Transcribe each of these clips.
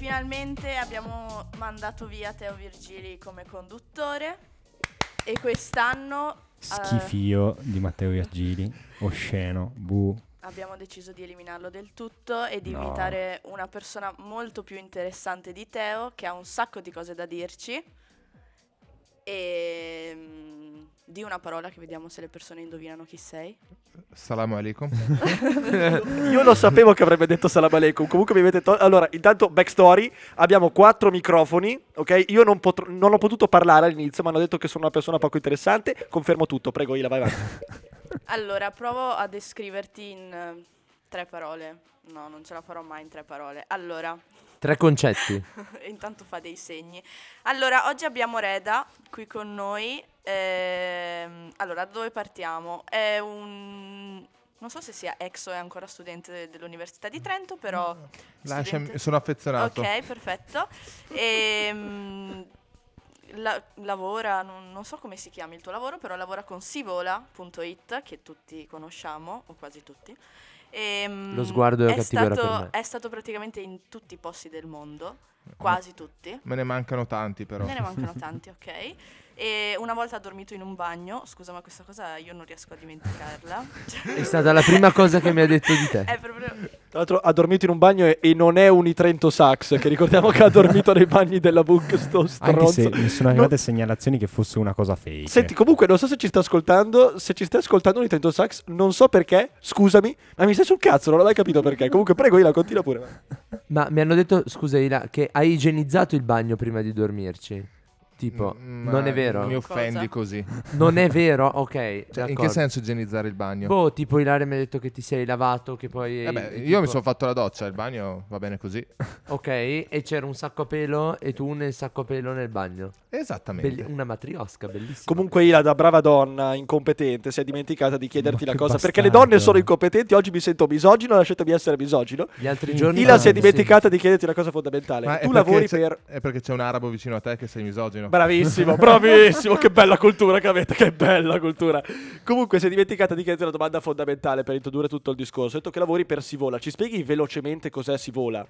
finalmente abbiamo mandato via Teo Virgili come conduttore e quest'anno eh, Schifio di Matteo Virgili, osceno, bu. abbiamo deciso di eliminarlo del tutto e di No. invitare una persona molto più interessante di Teo che ha un sacco di cose da dirci e mm, di una parola che vediamo se le persone indovinano chi sei. Salam alaikum. Io lo sapevo che avrebbe detto salam alaikum. Comunque mi avete tolto. Allora, intanto, backstory: abbiamo quattro microfoni. Ok, io non, potr- non ho potuto parlare all'inizio, mi hanno detto che sono una persona poco interessante. Confermo tutto. Prego, Ila, vai avanti. Allora, provo a descriverti in eh, tre parole. No, non ce la farò mai in tre parole. Allora, Tre concetti. intanto fa dei segni. Allora, oggi abbiamo Reda qui con noi. Ehm, allora, da dove partiamo? È un... Non so se sia ex o è ancora studente de- dell'Università di Trento, però... Lasciami, studente- sono affezionato. Ok, perfetto. Ehm, la- lavora, non, non so come si chiama il tuo lavoro, però lavora con sivola.it, che tutti conosciamo, o quasi tutti. Ehm, Lo sguardo è cattivo era stato, per me. È stato praticamente in tutti i posti del mondo, quasi tutti. Me ne mancano tanti però. Ne ne mancano tanti, ok. E una volta ha dormito in un bagno, scusa ma questa cosa io non riesco a dimenticarla. Cioè, È stata la prima cosa che mi ha detto di te. è proprio... Tra l'altro, ha dormito in un bagno e, e non è un Itrento Sax. Che ricordiamo che ha dormito nei bagni della Book. Sto Anche se stronzo. mi sono arrivate segnalazioni che fosse una cosa fake. Senti, comunque, non so se ci sta ascoltando. Se ci stai ascoltando un Nintendo Sax, non so perché. Scusami, ma mi stai sul cazzo, non ho mai capito perché. Comunque, prego, Ila, continua pure. Ma mi hanno detto, scusa Ila, che hai igienizzato il bagno prima di dormirci. Tipo, Mm, non ma è vero? Mi offendi Cosa? così. Non è vero? Ok. Cioè, in d'accordo. che senso igienizzare il bagno? Boh, tipo Ilaria mi ha detto che ti sei lavato, che poi... Eh beh, io mi tipo- sono fatto la doccia, il bagno va bene così. Ok, e c'era un sacco a pelo e tu nel sacco a pelo nel bagno. Esattamente. Belli- una matriosca, bellissima. Comunque, Ila, da brava donna incompetente, si è dimenticata di chiederti Ma la che cosa. Perché le bastardo. donne sono incompetenti. Oggi mi sento misogino, lasciatemi essere misogino. Gli altri giorni... Ila si è sì. dimenticata di chiederti una cosa fondamentale. Ma è tu perché lavori c'è- per. È perché c'è un arabo vicino a te che sei misogino. Bravissimo, bravissimo, che bella cultura che avete, che bella cultura. Comunque si è dimenticata di chiederti una domanda fondamentale per introdurre tutto il discorso. Hai detto che lavori per Sivola, ci spieghi velocemente cos'è Sivola?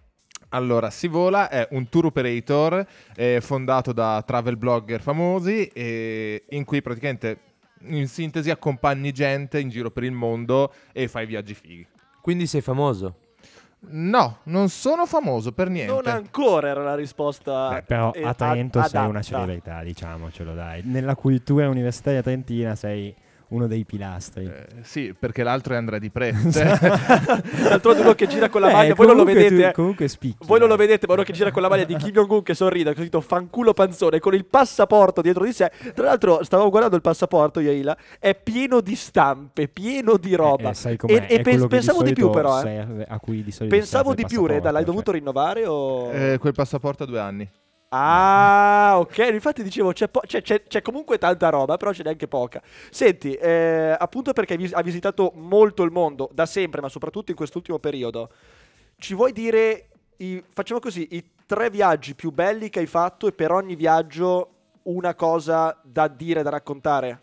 Allora, Sivola è un tour operator eh, fondato da travel blogger famosi e in cui praticamente in sintesi accompagni gente in giro per il mondo e fai viaggi fighi. Quindi sei famoso. No, non sono famoso per niente. Non ancora era la risposta. Beh, però a Trento ad- sei una adatta. celebrità, diciamocelo dai. Nella cultura universitaria trentina sei uno dei pilastri. Eh, sì, perché l'altro è Andrea Di Pre. D'altronde uno che gira con la Eh, maglia, voi non lo comunque tu- vedete. eh. comunque spicchi. Voi non lo vedete, ma uno che gira con la maglia di Kim Jong-un che sorride, con scritto fanculo panzone, con il passaporto dietro di sé. Tra l'altro, stavo guardando il passaporto, Yaila, è pieno di stampe, pieno di roba. Eh, eh, sai com'è? E- e È che pensavo di più, solito però, eh. serve- a cui di solito Pensavo di più, Reda, l'hai passaporto, dovuto rinnovare o... Eh, quel passaporto ha due anni. Ah, ok. Infatti dicevo, c'è, po- c'è- c'è- c'è comunque tanta roba, però ce n'è anche poca. Senti, eh, appunto perché vis- ha visitato molto il mondo, da sempre, ma soprattutto in quest'ultimo periodo, ci vuoi dire, i- facciamo così, i tre viaggi più belli che hai fatto e per ogni viaggio una cosa da dire, da raccontare?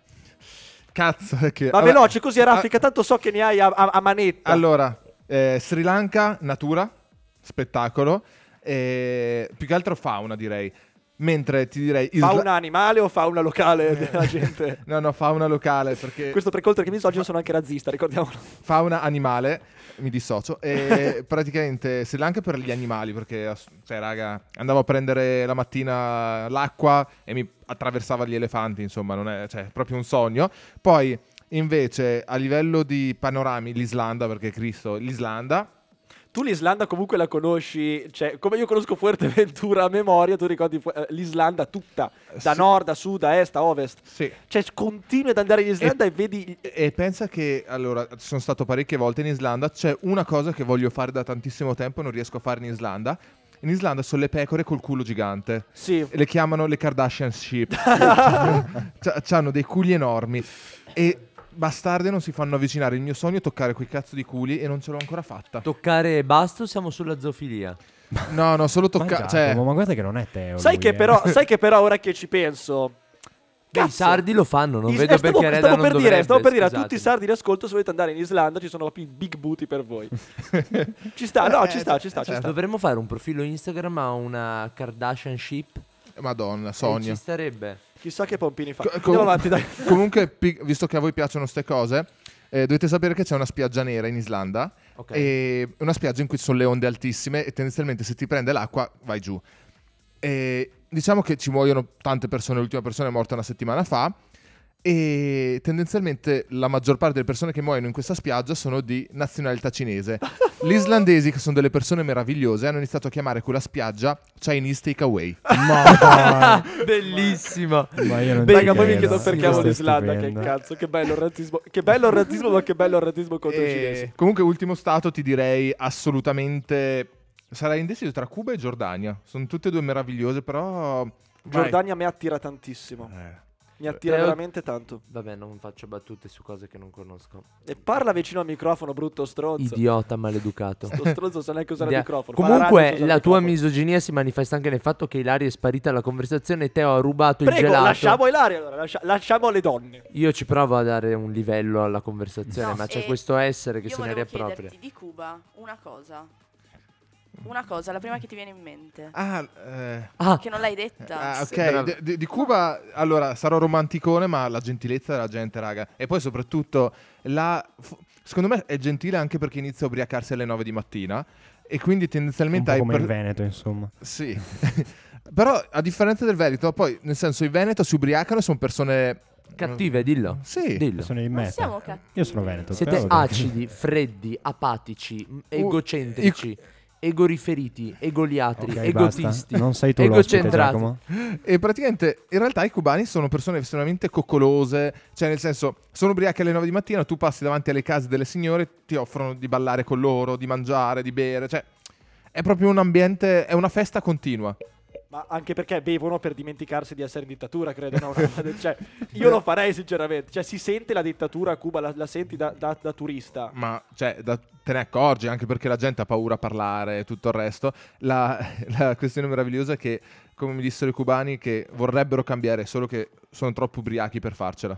Cazzo, è che... Ma vabbè. veloce, così a raffica, tanto so che ne hai a, a- a manetta. Allora, eh, Sri Lanka, natura, spettacolo, e più che altro fauna direi. Mentre ti direi... Isla- Fauna animale o fauna locale della gente? No, no, fauna locale perché... Questo perché oltre che misogino sono anche razzista, ricordiamolo. Fauna animale, mi dissocio. E praticamente Sri Lanka per gli animali, perché cioè, raga, andavo a prendere la mattina l'acqua e mi attraversava gli elefanti, insomma, non è cioè, proprio un sogno. Poi invece a livello di panorami l'Islanda, perché Cristo, l'Islanda Tu l'Islanda comunque la conosci, cioè come io conosco Fuerteventura a memoria, tu ricordi fu- eh, l'Islanda tutta, da Sì. nord a sud, a est, a ovest. Sì. Cioè continui ad andare in Islanda e, vedi... E- E pensa che allora sono stato parecchie volte in Islanda. C'è una cosa che voglio fare da tantissimo tempo e non riesco a fare in Islanda. In Islanda sono le pecore col culo gigante. Sì. Le chiamano le Kardashian sheep. hanno dei culi enormi. E bastarde non si fanno avvicinare. Il mio sogno è toccare quei cazzo di culi e non ce l'ho ancora fatta. Toccare e basta o siamo sulla zoofilia? No, no, solo Ma toccare. Giacomo, Cioè, ma guarda che non è Teo. Sai lui, che, eh. però, sai che però ora che ci penso, Beh, i sardi lo fanno, non Is- vedo eh, stavo, perché stavo non per dovrebbe. dire, stavo per dire a tutti i sardi in ascolto, se volete andare in Islanda ci sono proprio i big booty per voi. ci sta, no, ci sta, ci sta, ci sta. Dovremmo fare un profilo Instagram a una Kardashian ship. Madonna, E Sonia. ci starebbe. Chissà che pompini fa. Co- Andiamo com- avanti, dai. Comunque, pi- visto che a voi piacciono ste cose, eh, dovete sapere che c'è una spiaggia nera in Islanda. Ok. E una spiaggia in cui ci sono le onde altissime e tendenzialmente se ti prende l'acqua vai giù. E diciamo che ci muoiono tante persone, l'ultima persona è morta una settimana fa. E tendenzialmente la maggior parte delle persone che muoiono in questa spiaggia sono di nazionalità cinese. Gli islandesi, che sono delle persone meravigliose, hanno iniziato a chiamare quella spiaggia Chinese Takeaway. Ma, Bellissimo. ma io non Raga, ci poi mi chiedo perché amo l'Islanda, che cazzo, che bello il razzismo. Che bello il razzismo, ma che bello il razzismo contro i E cinesi. comunque, ultimo stato, ti direi assolutamente. Sarei indeciso tra Cuba e Giordania. Sono tutte e due meravigliose, però. vai. Giordania mi attira tantissimo. Eh. Mi attira Teo- veramente tanto. Vabbè, non faccio battute su cose che non conosco. E parla vicino al microfono, brutto stronzo. Idiota maleducato. Sto stronzo sa neanche usare il microfono. La Comunque, la il tua microfono. misoginia si manifesta anche nel fatto che Ilaria è sparita dalla conversazione e Teo ha rubato il Prego, gelato. lasciamo Ilaria allora, lascia- lasciamo le donne. Io ci provo a dare un livello alla conversazione, No, ma c'è questo essere che Io se ne volevo riappropria. chiederti di Cuba una cosa. Una cosa, la prima che ti viene in mente. Ah, eh, Ah, Che non l'hai detta. ah, ok. De- de- di Cuba, allora, sarò romanticone, ma la gentilezza della gente, raga. E poi soprattutto, la... f- secondo me è gentile anche perché inizia a ubriacarsi alle 9 di mattina. E quindi Un tendenzialmente po' hai... come per- in Veneto, insomma. Sì. Però, a differenza del Veneto, poi, nel senso, i Veneto si ubriacano e sono persone... cattive, dillo. Sì. Dillo. Sono in meta. siamo cattivi. Io sono Veneto. Siete acidi, freddi, apatici, egocentrici, egoriferiti, egoliatri, Ok, egotisti, basta. Non sei tu l'ospite, egocentrati. Giacomo. E praticamente in realtà i cubani sono persone estremamente coccolose, cioè nel senso sono ubriachi alle 9 di mattina, tu passi davanti alle case delle signore, ti offrono di ballare con loro, di mangiare, di bere, cioè è proprio un ambiente, è una festa continua. Ma anche perché bevono per dimenticarsi di essere in dittatura, credo. no? cioè, io lo farei sinceramente. Cioè, si sente la dittatura a Cuba, la, la senti da, da- da turista. Ma cioè, da- te ne accorgi anche perché la gente ha paura a parlare e tutto il resto. La, la questione meravigliosa è che, come mi dissero i cubani, che vorrebbero cambiare, solo che sono troppo ubriachi per farcela.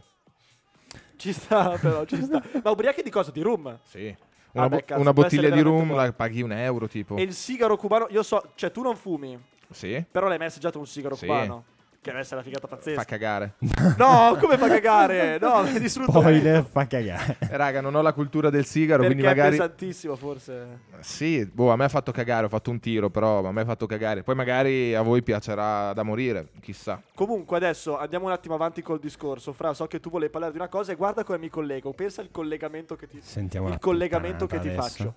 Ci sta, però, ci sta. Ma ubriachi di cosa? Di rum? Sì. Una, Vabbè, bo- cazzo, una bottiglia di rum buono. la paghi un euro tipo. E il sigaro cubano, io so, cioè tu non fumi, Sì. però l'hai mai assaggiato un sigaro Sì. cubano? Che deve essere una figata pazzesca. Fa cagare. No, come fa cagare? No, mi distrutto. Spoiler, fa cagare. Raga, non ho la cultura del sigaro, Perché quindi magari... è pesantissimo, forse. Sì, boh, a me ha fatto cagare, ho fatto un tiro, però a me ha fatto cagare. Poi magari a voi piacerà da morire, chissà. Comunque adesso andiamo un attimo avanti col discorso. Fra, so che tu volevi parlare di una cosa e guarda come mi collego. Pensa al collegamento che ti Sentiamo il la collegamento che ti adesso. faccio.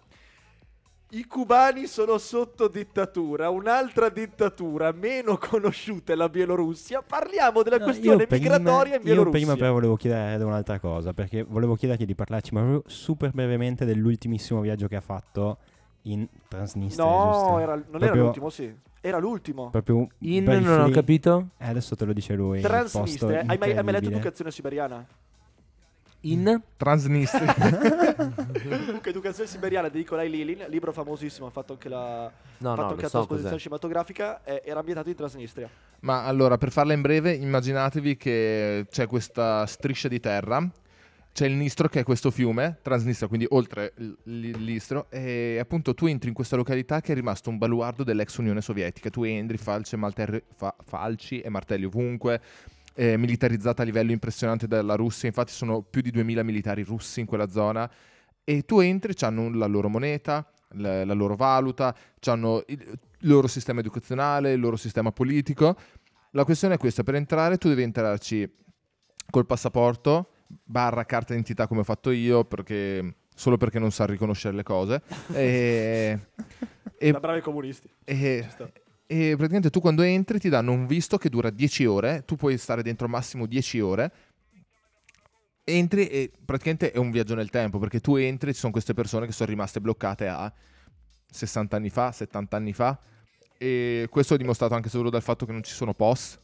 I cubani sono sotto dittatura, un'altra dittatura meno conosciuta è la Bielorussia. Parliamo della No, questione io prima- migratoria in Io Bielorussia. prima però volevo chiedere un'altra cosa, perché volevo chiederti di parlarci, ma proprio super brevemente dell'ultimissimo viaggio che ha fatto in Transnistria, No, era- non era Proprio- l'ultimo, sì. Era l'ultimo. Proprio In briefly- non ho capito. Eh, adesso te lo dice lui. Transnistria. Hai mai, hai mai letto. Educazione siberiana? In Transnistria. Comunque, Educazione siberiana di Nikolai Lilin, libro famosissimo, ha fatto anche la, No, fatto no, anche la so trasposizione cos'è. cinematografica. eh, era ambientato in Transnistria. Ma allora, per farla in breve, immaginatevi che c'è questa striscia di terra. C'è il Nistro che è questo fiume, Transnistria, quindi oltre il Nistro, e appunto tu entri in questa località che è rimasto un baluardo dell'ex Unione Sovietica. Tu entri, falci malterri- fa- falci e martelli ovunque, eh, militarizzata a livello impressionante dalla Russia, infatti sono più di 2000 militari russi in quella zona, e tu entri, hanno la loro moneta, la, la loro valuta, hanno il, loro sistema educazionale, il loro sistema politico. La questione è questa, per entrare tu devi entrarci col passaporto, barra carta d'identità come ho fatto io, perché, solo perché non sa riconoscere le cose. e, e- Da bravi comunisti. e-. e praticamente tu quando entri ti danno un visto che dura 10 ore, tu puoi stare dentro massimo 10 ore. Entri e praticamente è un viaggio nel tempo, perché tu entri e ci sono queste persone che sono rimaste bloccate a 60 anni fa, 70 anni fa. E questo è dimostrato anche solo dal fatto che non ci sono POS.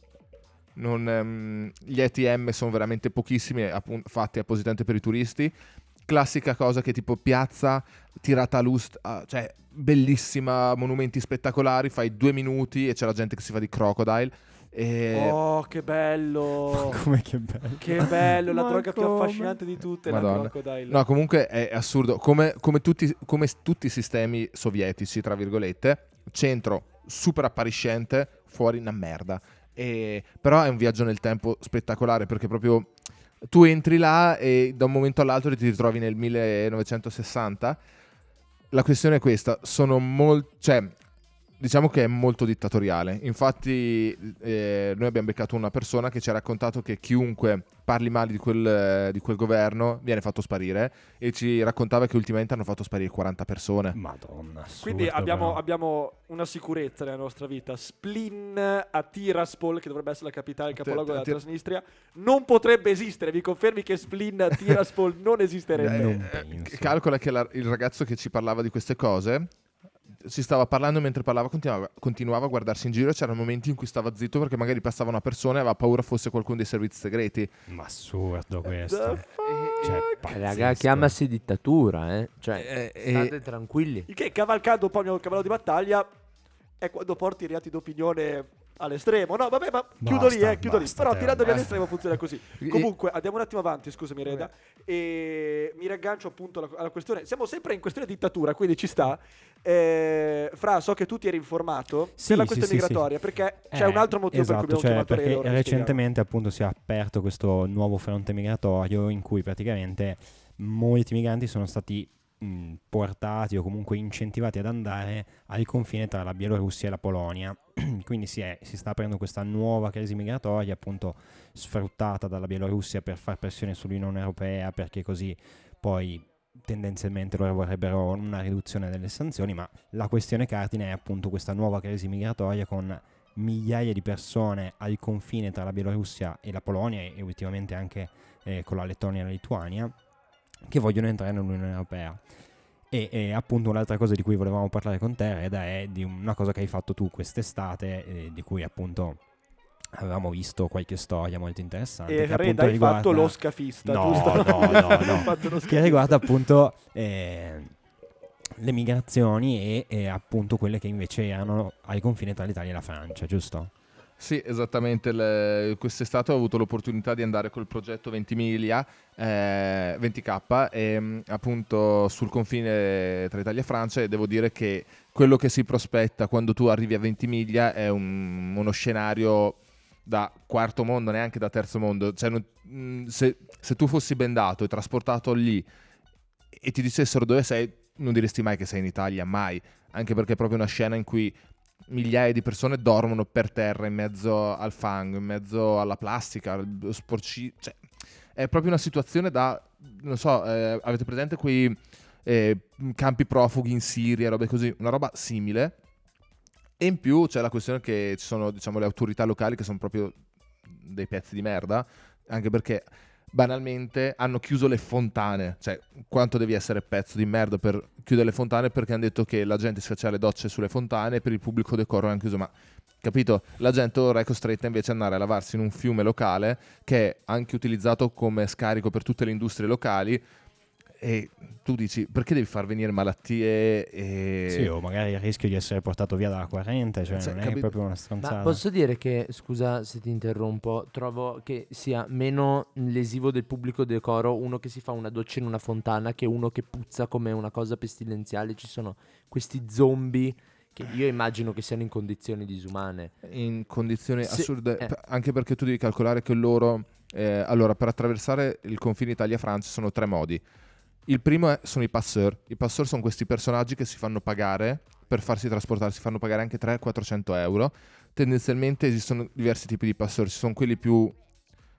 Non, ehm, gli ATM sono veramente pochissimi, appun- fatti appositamente per i turisti. Classica cosa che tipo piazza tirata a lust, cioè bellissima, monumenti spettacolari, fai due minuti e c'è la gente che si fa di crocodile. E... Oh, che bello! Come che bello. Che bello, la droga più affascinante di tutte, Madonna. la crocodile. No, comunque è assurdo. Come, come tutti, come tutti i sistemi sovietici, tra virgolette, centro super appariscente, fuori una merda. E- però è un viaggio nel tempo spettacolare perché proprio tu entri là e da un momento all'altro ti ritrovi nel 1960. La questione è questa, sono molto... cioè, diciamo che è molto dittatoriale. Infatti eh, noi abbiamo beccato una persona che ci ha raccontato che chiunque parli male di quel, eh, di quel governo viene fatto sparire e ci raccontava che ultimamente hanno fatto sparire 40 persone. Madonna. assurdo, Quindi abbiamo, abbiamo una sicurezza nella nostra vita. Splin a Tiraspol, che dovrebbe essere la capitale, il capoluogo della Transnistria, non potrebbe esistere. Vi confermi che Splin a Tiraspol non esisterebbe? Eh, Eh, calcola che la- il ragazzo che ci parlava di queste cose si stava parlando mentre parlava, continuava, continuava a guardarsi in giro. C'erano momenti in cui stava zitto perché magari passava una persona e aveva paura fosse qualcuno dei servizi segreti. Ma assurdo questo. Cioè, Eh, Raga, chiamasi dittatura, eh. Cioè, Eh, state eh, tranquilli. Il che cavalcando poi il cavallo di battaglia è quando porti i reati d'opinione all'estremo. No, vabbè, ma chiudo lì, Basta, eh, chiudo lì. basta, Però Teo, tirandomi basta. all'estremo funziona così. Comunque, andiamo un attimo avanti, scusami Reda. E mi raggancio appunto alla, alla questione. Siamo sempre in questione dittatura, quindi ci sta. Eh, Fra, so che tu ti eri informato Sì, della sì, questione sì, sì. migratoria, perché c'è Eh, un altro motivo esatto, per cui abbiamo cioè, chiamato spieghiamo. recentemente appunto si è aperto questo nuovo fronte migratorio in cui praticamente molti migranti sono stati mh, portati o comunque incentivati ad andare al confine tra la Bielorussia e la Polonia. Quindi si, è- si sta aprendo questa nuova crisi migratoria appunto sfruttata dalla Bielorussia per far pressione sull'Unione Europea perché così poi tendenzialmente loro vorrebbero una riduzione delle sanzioni, ma la questione cardine è appunto questa nuova crisi migratoria con migliaia di persone al confine tra la Bielorussia e la Polonia e ultimamente anche eh, con la Lettonia e la Lituania che vogliono entrare nell'Unione Europea. E, e appunto un'altra cosa di cui volevamo parlare con te, Reda, è di una cosa che hai fatto tu quest'estate, eh, di cui appunto avevamo visto qualche storia molto interessante. E Reda, hai fatto riguarda- lo scafista, No, giusto? no, no, no. Fatto lo che riguarda appunto eh, le migrazioni e, e appunto quelle che invece erano al confine tra l'Italia e la Francia, giusto? Sì, esattamente. le- quest'estate ho avuto l'opportunità di andare col progetto 20 miglia, eh, 20k, e, mh, appunto sul confine tra Italia e Francia e devo dire che quello che si prospetta quando tu arrivi a 20 miglia è un- uno scenario da quarto mondo, neanche da terzo mondo. Cioè, non- mh, se, se tu fossi bendato e trasportato lì e ti dicessero dove sei, non diresti mai che sei in Italia, mai. Anche perché è proprio una scena in cui migliaia di persone dormono per terra in mezzo al fango, in mezzo alla plastica, sporci... Cioè, è proprio una situazione da... Non so, eh, avete presente quei eh, campi profughi in Siria, robe così? Una roba simile. E in più c'è la questione che ci sono, diciamo, le autorità locali che sono proprio dei pezzi di merda, anche perché banalmente hanno chiuso le fontane, cioè quanto devi essere pezzo di merda per chiudere le fontane perché hanno detto che la gente si faceva le docce sulle fontane e per il pubblico decoro hanno chiuso, ma capito? La gente ora è costretta invece ad andare a lavarsi in un fiume locale che è anche utilizzato come scarico per tutte le industrie locali e tu dici perché devi far venire malattie e... Sì, o magari il rischio di essere portato via dalla corrente, cioè Sì, non è capito. proprio una Ma stronzata. posso dire che, scusa se ti interrompo, trovo che sia meno lesivo del pubblico decoro uno che si fa una doccia in una fontana che uno che puzza come una cosa pestilenziale. Ci sono questi zombie che io immagino che siano in condizioni disumane. in condizioni Se- assurde, eh. anche perché tu devi calcolare che loro, eh, allora per attraversare il confine Italia-Francia sono tre modi. Il primo è- sono i passeur. I passeur sono questi personaggi che si fanno pagare per farsi trasportare, si fanno pagare anche 300-400 euro. Tendenzialmente esistono diversi tipi di passeur, ci sono quelli più,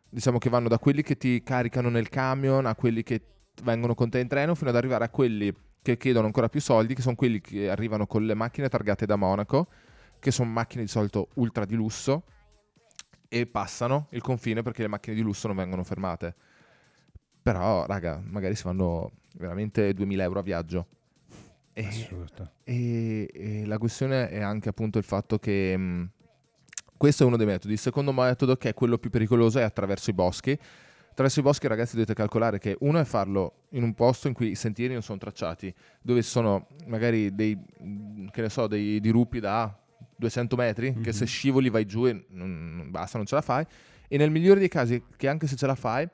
diciamo che vanno da quelli che ti caricano nel camion a quelli che vengono con te in treno fino ad arrivare a quelli che chiedono ancora più soldi, che sono quelli che arrivano con le macchine targate da Monaco, che sono macchine di solito ultra di lusso e passano il confine perché le macchine di lusso non vengono fermate. Però, raga, magari si fanno veramente 2000 euro a viaggio. E, Assurdo. e- e la questione è anche appunto il fatto che mh, questo è uno dei metodi. Il secondo metodo, che è quello più pericoloso, è attraverso i boschi. Attraverso i boschi, ragazzi, dovete calcolare che uno è farlo in un posto in cui i sentieri non sono tracciati, dove sono magari dei, mh, che ne so, dei dirupi da 200 metri, che Mhm. se scivoli vai giù e non basta, non ce la fai. E nel migliore dei casi, che anche se ce la fai,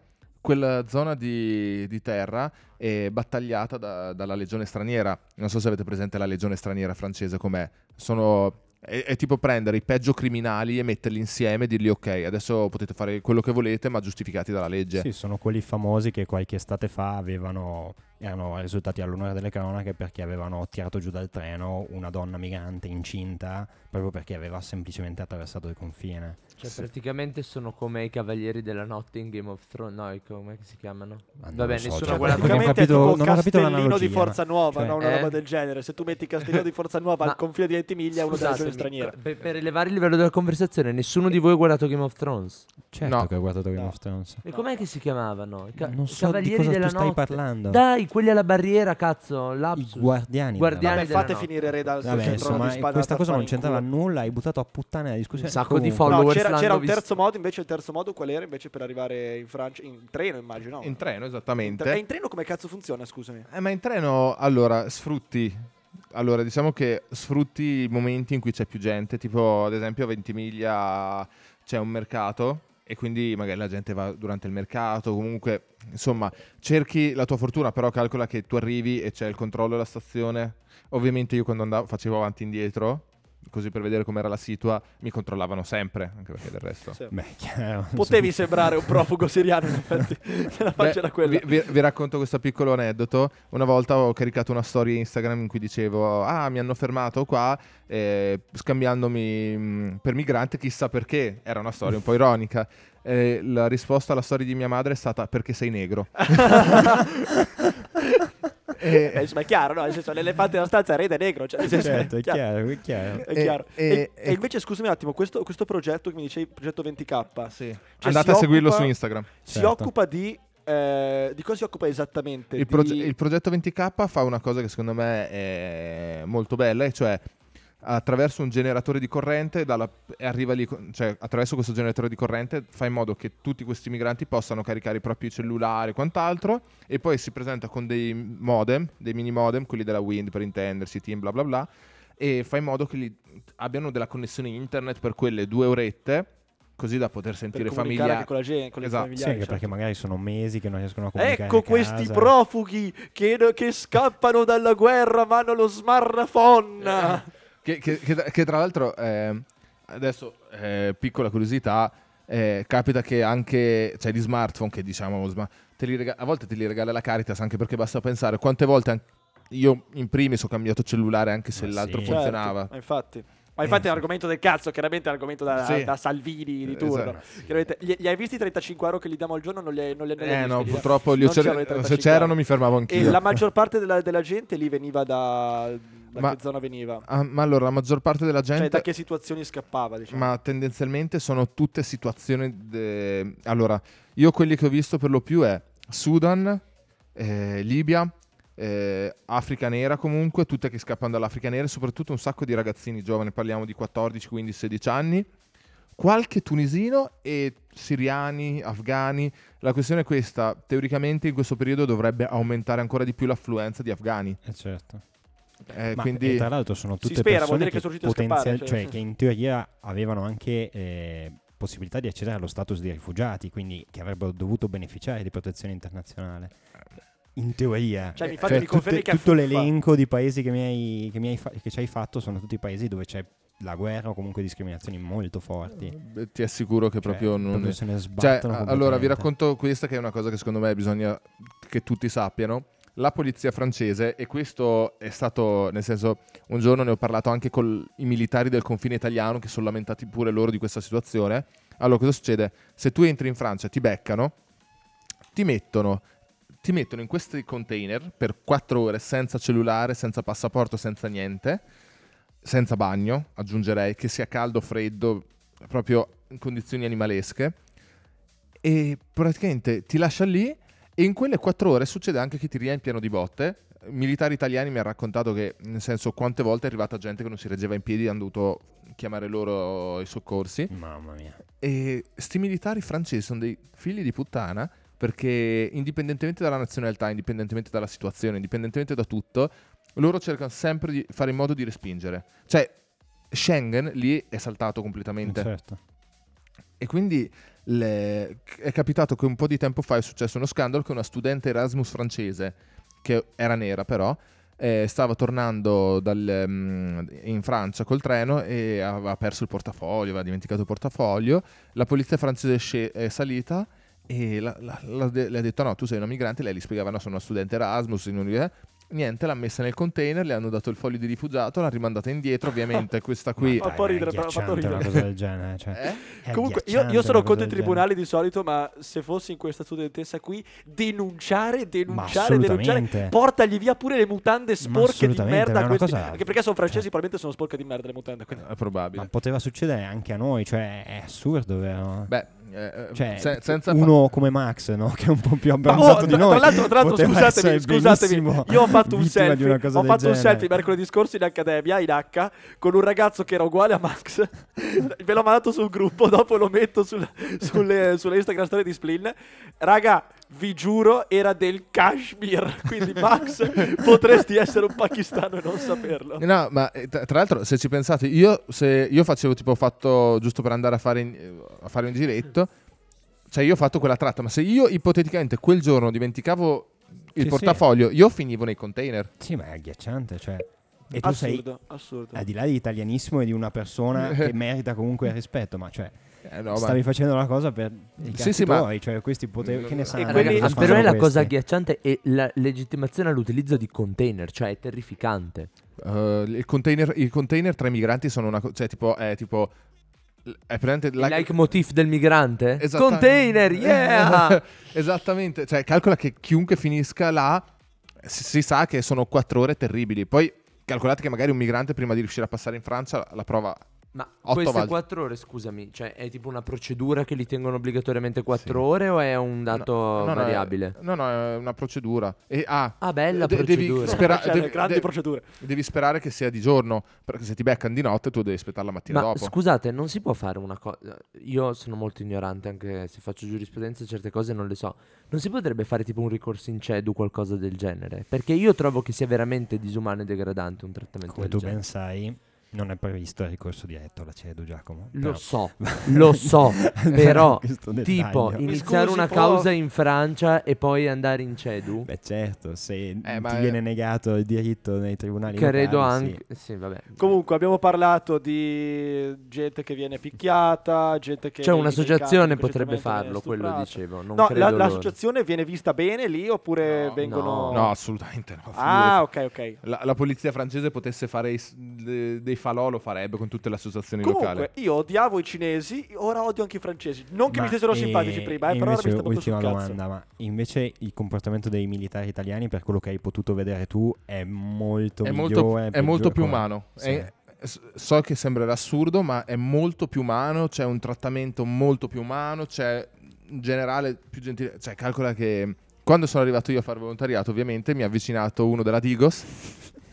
quella zona di, di terra è battagliata da- dalla legione straniera. Non so se avete presente la legione straniera francese com'è. Sono... È, è tipo prendere i peggio criminali e metterli insieme e dirgli ok, adesso potete fare quello che volete ma giustificati dalla legge. Sì, sono quelli famosi che qualche estate fa avevano, erano risultati all'onore delle cronache perché avevano tirato giù dal treno una donna migrante incinta proprio perché aveva semplicemente attraversato il confine. Cioè, praticamente sono come i cavalieri della notte in Game of Thrones. No, come si chiamano? Ma non Vabbè, lo so, nessuno cioè, ha guardato non ho Praticamente capito, è tipo non Castellino di. Forza Nuova, Cioè- no? una Eh? roba del genere. Se tu metti Castellino di Forza Nuova al confine di Ventimiglia, è uno della regione straniera. per, per elevare il livello della conversazione, nessuno di voi ha guardato Game of Thrones. Certo No. che ho guardato Game No. of Thrones. E com'è che si chiamavano? I, ca- Non so di cavalieri cosa della tu stai notte. parlando. Dai, quelli alla barriera, cazzo. I Lapsus. guardiani. Guardiani Vabbè, fate notte. finire Re dal Vabbè, centro insomma, di questa cosa non in c'entrava nulla, hai buttato a puttana la discussione. Un sacco di Comunque. follow. No, followers c'era, c'era un terzo modo, invece il terzo modo qual era invece per arrivare in Francia? In treno immagino. In treno, In esattamente. E in treno come cazzo funziona, scusami? Eh, ma in treno, allora, sfrutti. Allora, diciamo che sfrutti i momenti in cui c'è più gente, tipo ad esempio a Ventimiglia c'è un mercato e quindi magari la gente va durante il mercato, comunque, insomma, cerchi la tua fortuna, però calcola che tu arrivi e c'è il controllo della stazione. Ovviamente io quando andavo facevo avanti e indietro, così per vedere com'era la situa, mi controllavano sempre, anche perché del resto. Sì. Beh, chiaro. Potevi sembrare un profugo siriano, in effetti. La faccia era quella. Vi, vi- vi racconto questo piccolo aneddoto. Una volta ho caricato una storia Instagram in cui dicevo: Ah, mi hanno fermato qua eh, scambiandomi mh, per migrante, chissà perché. Era una storia un po' ironica. Eh, la risposta alla storia di mia madre è stata: Perché sei negro. Eh, e, insomma, è chiaro, no? Nel senso, l'elefante nella stanza è rete negro. Cioè, senso, Certo, è chiaro. è chiaro. È chiaro. E- E, e- e invece, scusami un attimo, questo, questo progetto che mi dicevi, progetto 20K, sì. Cioè, Andate a seguirlo occupa- su Instagram. si Certo. occupa di... eh, di cosa si occupa esattamente? Il, Di- proge- il progetto 20K fa una cosa che secondo me è molto bella, e cioè attraverso un generatore di corrente, dalla- e arriva lì, cioè attraverso questo generatore di corrente fa in modo che tutti questi migranti possano caricare i propri cellulari e quant'altro, e poi si presenta con dei modem, dei mini modem, quelli della Wind per intendersi, team bla bla bla, e fa in modo che li- abbiano della connessione internet per quelle due orette, così da poter sentire famiglia. anche con la gente, con Esatto. Sì, certo. perché magari sono mesi che non riescono a comunicare Ecco a questi casa. profughi che, che scappano dalla guerra ma hanno lo smartphone. Che, che- che- che tra l'altro, eh, adesso, eh, piccola curiosità, eh, capita che anche, cioè di smartphone, che diciamo, sma- te li rega- a volte te li regala la Caritas, anche perché basta pensare quante volte an- io in primis ho cambiato cellulare anche se Ma l'altro sì. Certo, funzionava. ma infatti. Ma infatti Eh, è un argomento del cazzo, chiaramente è un argomento da, Sì. da Salvini di Eh, turno. esatto. Gli, gli hai visti i 35 euro che gli diamo al giorno? Non li, non li, non li hai Eh no, purtroppo li c'erano se 35 c'erano euro. mi fermavo E anch'io. la maggior parte della, della gente lì veniva da... Da Ma- che zona veniva? Ah, ma allora, la maggior parte della gente... Cioè da che situazioni scappava, diciamo. Ma tendenzialmente sono tutte situazioni. de- Allora, io quelli che ho visto per lo più è Sudan, eh, Libia, eh, Africa nera comunque, tutte che scappano dall'Africa nera, e soprattutto un sacco di ragazzini giovani, parliamo di 14, 15, 16 anni, qualche tunisino e siriani, afghani. La questione è questa, teoricamente in questo periodo dovrebbe aumentare ancora di più l'affluenza di afghani. Eh, certo. Eh, Ma quindi... e tra l'altro sono tutte spera, persone che, che potenzial- cioè. cioè, che in teoria avevano anche eh, possibilità di accedere allo status di rifugiati, quindi che avrebbero dovuto beneficiare di protezione internazionale. In teoria. Cioè, mi cioè, Tutte- tutto fuffa. l'elenco di paesi che, mi hai, che, mi hai fa- che ci hai fatto sono tutti paesi dove c'è la guerra o comunque discriminazioni molto forti. eh, Ti assicuro che Cioè, proprio non... se ne Cioè, sbattono a- allora vi racconto questa che è una cosa che secondo me bisogna che tutti sappiano. La polizia francese, e questo è stato, nel senso, un giorno ne ho parlato anche con i militari del confine italiano che sono lamentati pure loro di questa situazione. Allora, cosa succede? Se tu entri in Francia, ti beccano, ti mettono, ti mettono in questi container per 4 ore senza cellulare, senza passaporto, senza niente, senza bagno, aggiungerei, che sia caldo freddo, proprio in condizioni animalesche e praticamente ti lascia lì e in quelle quattro ore succede anche che ti riempiano di botte. Militari italiani mi hanno raccontato che, nel senso, quante volte è arrivata gente che non si reggeva in piedi e hanno dovuto chiamare loro i soccorsi. Mamma mia. E sti militari francesi sono dei figli di puttana perché indipendentemente dalla nazionalità, indipendentemente dalla situazione, indipendentemente da tutto, loro cercano sempre di fare in modo di respingere. Cioè, Schengen lì è saltato completamente. Certo. E quindi le- è capitato che un po' di tempo fa è successo uno scandalo che una studente Erasmus francese, che era nera però, eh, stava tornando dal, mm, in Francia col treno e aveva perso il portafoglio, aveva dimenticato il portafoglio. La polizia francese sce- è salita e la- la- la- le ha detto no, tu sei una migrante, lei gli spiegava no, sono una studente Erasmus, in un- Niente, l'ha messa nel container, le hanno dato il foglio di rifugiato, l'ha rimandata indietro, ovviamente questa qui... Fa un po' Dai, è ridere, ha fatto agghiacciante una ridere. cosa del genere. Cioè, Eh? Comunque, io, io sono contro i tribunali di solito, ma se fossi in questa studentessa qui, denunciare, denunciare, denunciare, portagli via pure le mutande sporche di merda. ma questi- cosa- Anche perché sono francesi, cioè- probabilmente sono sporche di merda le mutande. quindi- È probabile. Ma poteva succedere anche a noi, cioè è assurdo, vero? Beh, eh, Cioè, se- senza fa- uno come Max, no? Che è un po' più abbronzato oh, di tra, noi. tra l'altro, tra l'altro scusatemi, scusatemi, io ho fatto un selfie, ho fatto un selfie mercoledì scorso in accademia, in H, con un ragazzo che era uguale a Max. Ve l'ho mandato sul gruppo, dopo lo metto sul- sulle, sulle Instagram storie di Splin. Raga, vi giuro, era del Kashmir. Quindi Max, potresti essere un pakistano e non saperlo. No, ma eh, tra l'altro, se ci pensate, io, se io facevo tipo fatto giusto per andare a fare, in- a fare un giretto, cioè io ho fatto quella tratta, ma se io ipoteticamente quel giorno dimenticavo il Sì, portafoglio, io finivo nei container. Sì, ma è agghiacciante, cioè. E tu sei Assurdo, assurdo. al di là di italianissimo e di una persona che merita comunque rispetto, ma cioè Eh, no, ma- stavi facendo la cosa per i Sì, sì, ma- cioè questi potevi che ne sanno. quelli- cosa Ah, però è la cosa agghiacciante e la legittimazione all'utilizzo di container, cioè è terrificante. eh, il, container, il container tra i migranti sono una cosa, cioè tipo, è tipo... È presente Il la- leitmotiv del migrante? Container, yeah! Esattamente, cioè calcola che chiunque finisca là si, si sa che sono quattro ore terribili. Poi calcolate che magari un migrante prima di riuscire a passare in Francia la prova Ma Otto queste volte. quattro ore, scusami, cioè è tipo una procedura che li tengono obbligatoriamente quattro ore o è un dato No, no, variabile? No, no, è una procedura. E, ah, Ah, bella de- procedura. Devi, spera- Cioè, devi- grandi de- procedure. devi sperare che sia di giorno, perché se ti beccano di notte tu devi aspettare la mattina Ma dopo. scusate, non si può fare una cosa. Io sono molto ignorante, anche se faccio giurisprudenza, certe cose non le so. Non si potrebbe fare tipo un ricorso in CEDU o qualcosa del genere? Perché io trovo che sia veramente disumano e degradante un trattamento Come del tu ben genere. sai, non è previsto il ricorso diretto alla CEDU, Giacomo. Lo Però- so, lo so, però tipo iniziare scusi, una causa in Francia e poi andare in CEDU? Beh certo, se Eh, ma ti è- viene negato il diritto nei tribunali Credo locali, sì. anche... Sì, vabbè. Comunque abbiamo parlato di gente che viene picchiata, gente che... Cioè un'associazione potrebbe farlo, quello dicevo. Non No, credo la- l'associazione viene vista bene lì oppure No, vengono... No, assolutamente no. Ah, ok, ok. La, la polizia francese potesse fare i s- de- dei falò lo farebbe con tutte le associazioni Comunque, locali. io odiavo i cinesi, ora odio anche i francesi. Non che Ma, mi stessero eh, simpatici prima, eh, però ora mi sta proprio sul ultima cazzo. domanda, ma invece il comportamento dei militari italiani, per quello che hai potuto vedere tu, è molto È molto, migliore, è molto più come- umano. Sì. È- so che sembrerà assurdo, ma è molto più umano. C'è un trattamento molto più umano. C'è in generale più gentile. Cioè, calcola che quando sono arrivato io a fare volontariato, ovviamente mi ha avvicinato uno della Digos.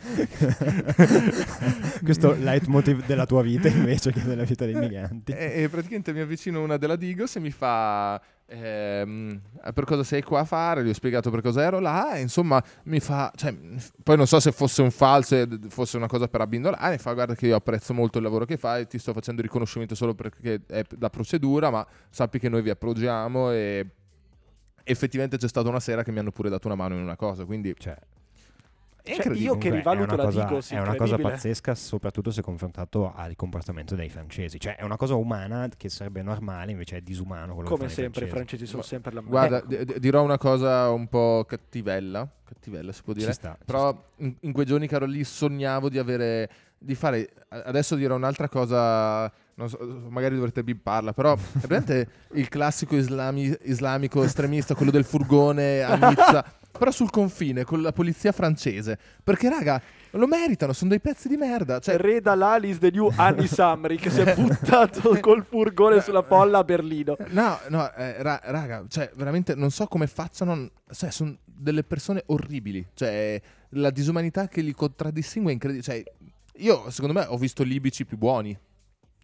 Questo leitmotiv della tua vita invece che della vita dei migranti. e, e praticamente mi avvicino una della Digos e mi fa. ehm, per cosa sei qua a fare? Gli ho spiegato per cosa ero là. E insomma, mi fa. Cioè, poi non so se fosse un falso, e fosse una cosa per abbindolare. Mi fa: Guarda, che io apprezzo molto il lavoro che fai. Ti sto facendo riconoscimento solo perché è la procedura, ma sappi che noi vi appoggiamo. E effettivamente c'è stata una sera che mi hanno pure dato una mano in una cosa. Quindi Cioè, Cioè, io che rivaluto è una la cosa, Digos, è una cosa pazzesca, soprattutto se confrontato al comportamento dei francesi. Cioè, è una cosa umana che sarebbe normale, invece è disumano quello Come sempre, i francesi. francesi sono Ma- sempre la. Guarda, Ecco. di- di- dirò una cosa un po' cattivella. Cattivella si può dire. Ci sta, ci Però in, in quei giorni che ero lì sognavo di avere. di fare. Adesso dirò un'altra cosa. Non so, magari dovrete bipparla, però è presente il classico islami- islamico estremista, quello del furgone a Nizza, però sul confine con la polizia francese. Perché, raga, lo meritano, sono dei pezzi di merda. Cioè, Reda Lalis the new Annie Samri che si è buttato col furgone sulla folla a Berlino. No, no, eh, ra- raga, cioè, veramente non so come facciano. Cioè, sono delle persone orribili. Cioè, la disumanità che li contraddistingue è incredibile. Cioè, io, secondo me, ho visto libici più buoni.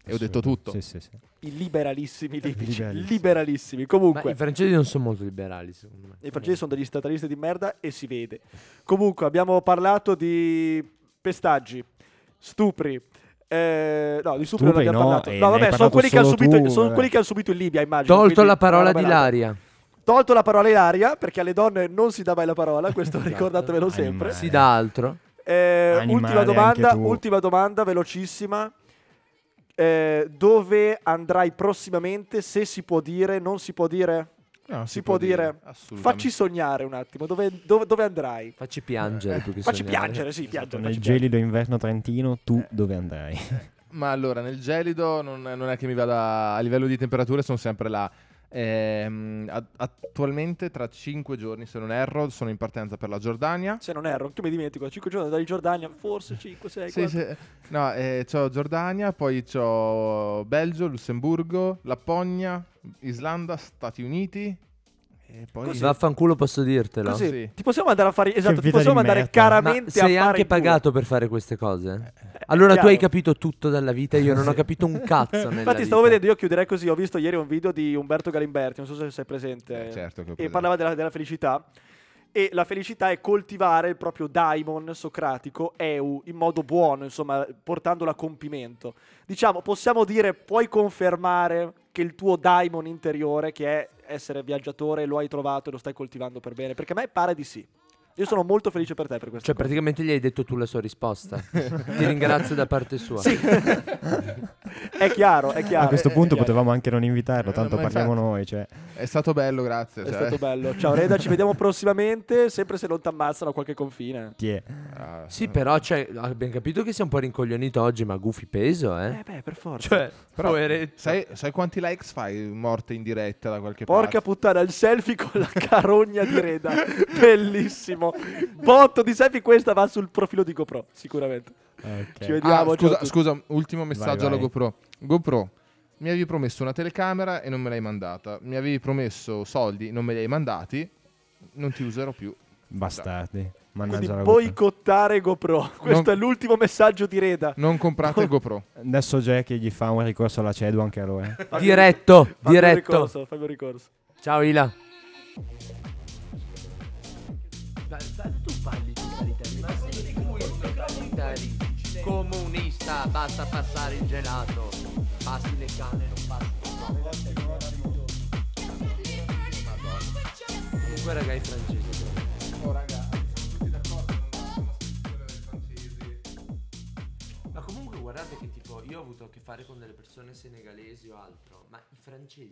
E ho detto tutto. Sì, sì, sì. I liberalissimi libici. Liberalissimi. Liberalissimi. Ma Comunque, i francesi non sono molto liberali, secondo me. i francesi sono degli statalisti di merda e si vede. Comunque, abbiamo parlato di pestaggi, stupri, Eh, no, di stupri non abbiamo no, parlato. e No, vabbè, sono quelli, che subito, tu, sono vabbè. quelli che hanno subito il Libia, immagino. Tolto quindi la parola di Laria. Tolto la parola Ilaria, perché alle donne non si dà mai la parola, questo Esatto. ricordatevelo sempre. Animale. Si dà altro. Eh, Animale ultima domanda, ultima domanda, velocissima. Eh, dove andrai prossimamente? Se si può dire, non si può dire? No, Si, può dire. Assolutamente. Facci sognare un attimo. Dove, dove- dove andrai? Facci piangere più che Facci sognare. piangere, sì, piangere. Nel gelido inverno trentino, tu Eh. dove andrai? Ma allora, nel gelido non, non è che mi vada a livello di temperature, sono sempre là. Ehm, at- attualmente, tra 5 giorni, se non erro, sono in partenza per la Giordania. Se non erro, che mi dimentico, 5 giorni dalla Giordania, forse 5, 6, Sì, sì. No, eh, c'ho Giordania, poi c'ho Belgio, Lussemburgo, Lapponia, Islanda, Stati Uniti. E poi Così. Vaffanculo posso dirtelo. Così, Sì. ti possiamo andare a fare esatto, ti possiamo andare merda. Ma caramente a sei fare anche pagato per fare queste cose? Allora tu chiaro. hai capito tutto dalla vita, io non ho capito un cazzo nella Infatti vita. stavo vedendo, io chiuderei così, ho visto ieri un video di Umberto Galimberti, non so se sei presente. Eh, certo che ho e presente. parlava della, della felicità. E la felicità è coltivare il proprio daimon socratico, eu, in modo buono, insomma, portandolo a compimento. Diciamo, possiamo dire, puoi confermare che il tuo daimon interiore, che è essere viaggiatore, lo hai trovato e lo stai coltivando per bene? Perché a me pare di sì. Io sono molto felice per te per questo. Cioè praticamente gli hai detto tu la sua risposta. Ti ringrazio da parte sua. È chiaro, è chiaro. A questo punto potevamo anche non invitarlo, Eh, tanto ma parliamo infatti. noi. Cioè. È stato bello, grazie. È cioè. stato bello. Ciao Reda, ci vediamo prossimamente, sempre se non ti ammazzano a qualche confine. Ti è. Ah, Sì, però cioè, abbiamo capito che sei un po' rincoglionito oggi, ma Goofy peso, eh? Eh beh, per forza. Cioè, Però, poveretto. sai, sai quanti likes fai morte in diretta da qualche Porca parte? puttana, il selfie con la carogna di Reda. Bellissimo. Botto di selfie, questa va sul profilo di GoPro, sicuramente. Ok. Ci vediamo. Ah, scusa, scusa, ultimo messaggio Vai, alla vai. GoPro. GoPro, mi avevi promesso una telecamera e non me l'hai mandata. Mi avevi promesso soldi, non me li hai mandati. Non ti userò più. Bastardi. Quindi Mannaggia la GoPro. boicottare GoPro. Questo è l'ultimo messaggio di Reda. Non comprate GoPro. Adesso Jack gli fa un ricorso alla CEDU anche a lui. eh. Diretto, Fammi un diretto. ricorso, fammi un ricorso. Ciao Ila. Comunista, basta passare il gelato. Passi le canne, non passi Comunque raga i francesi. Oh, raga, tutti d'accordo? Non Ma comunque guardate che tipo io ho avuto a che fare con delle persone senegalesi o altro, ma i francesi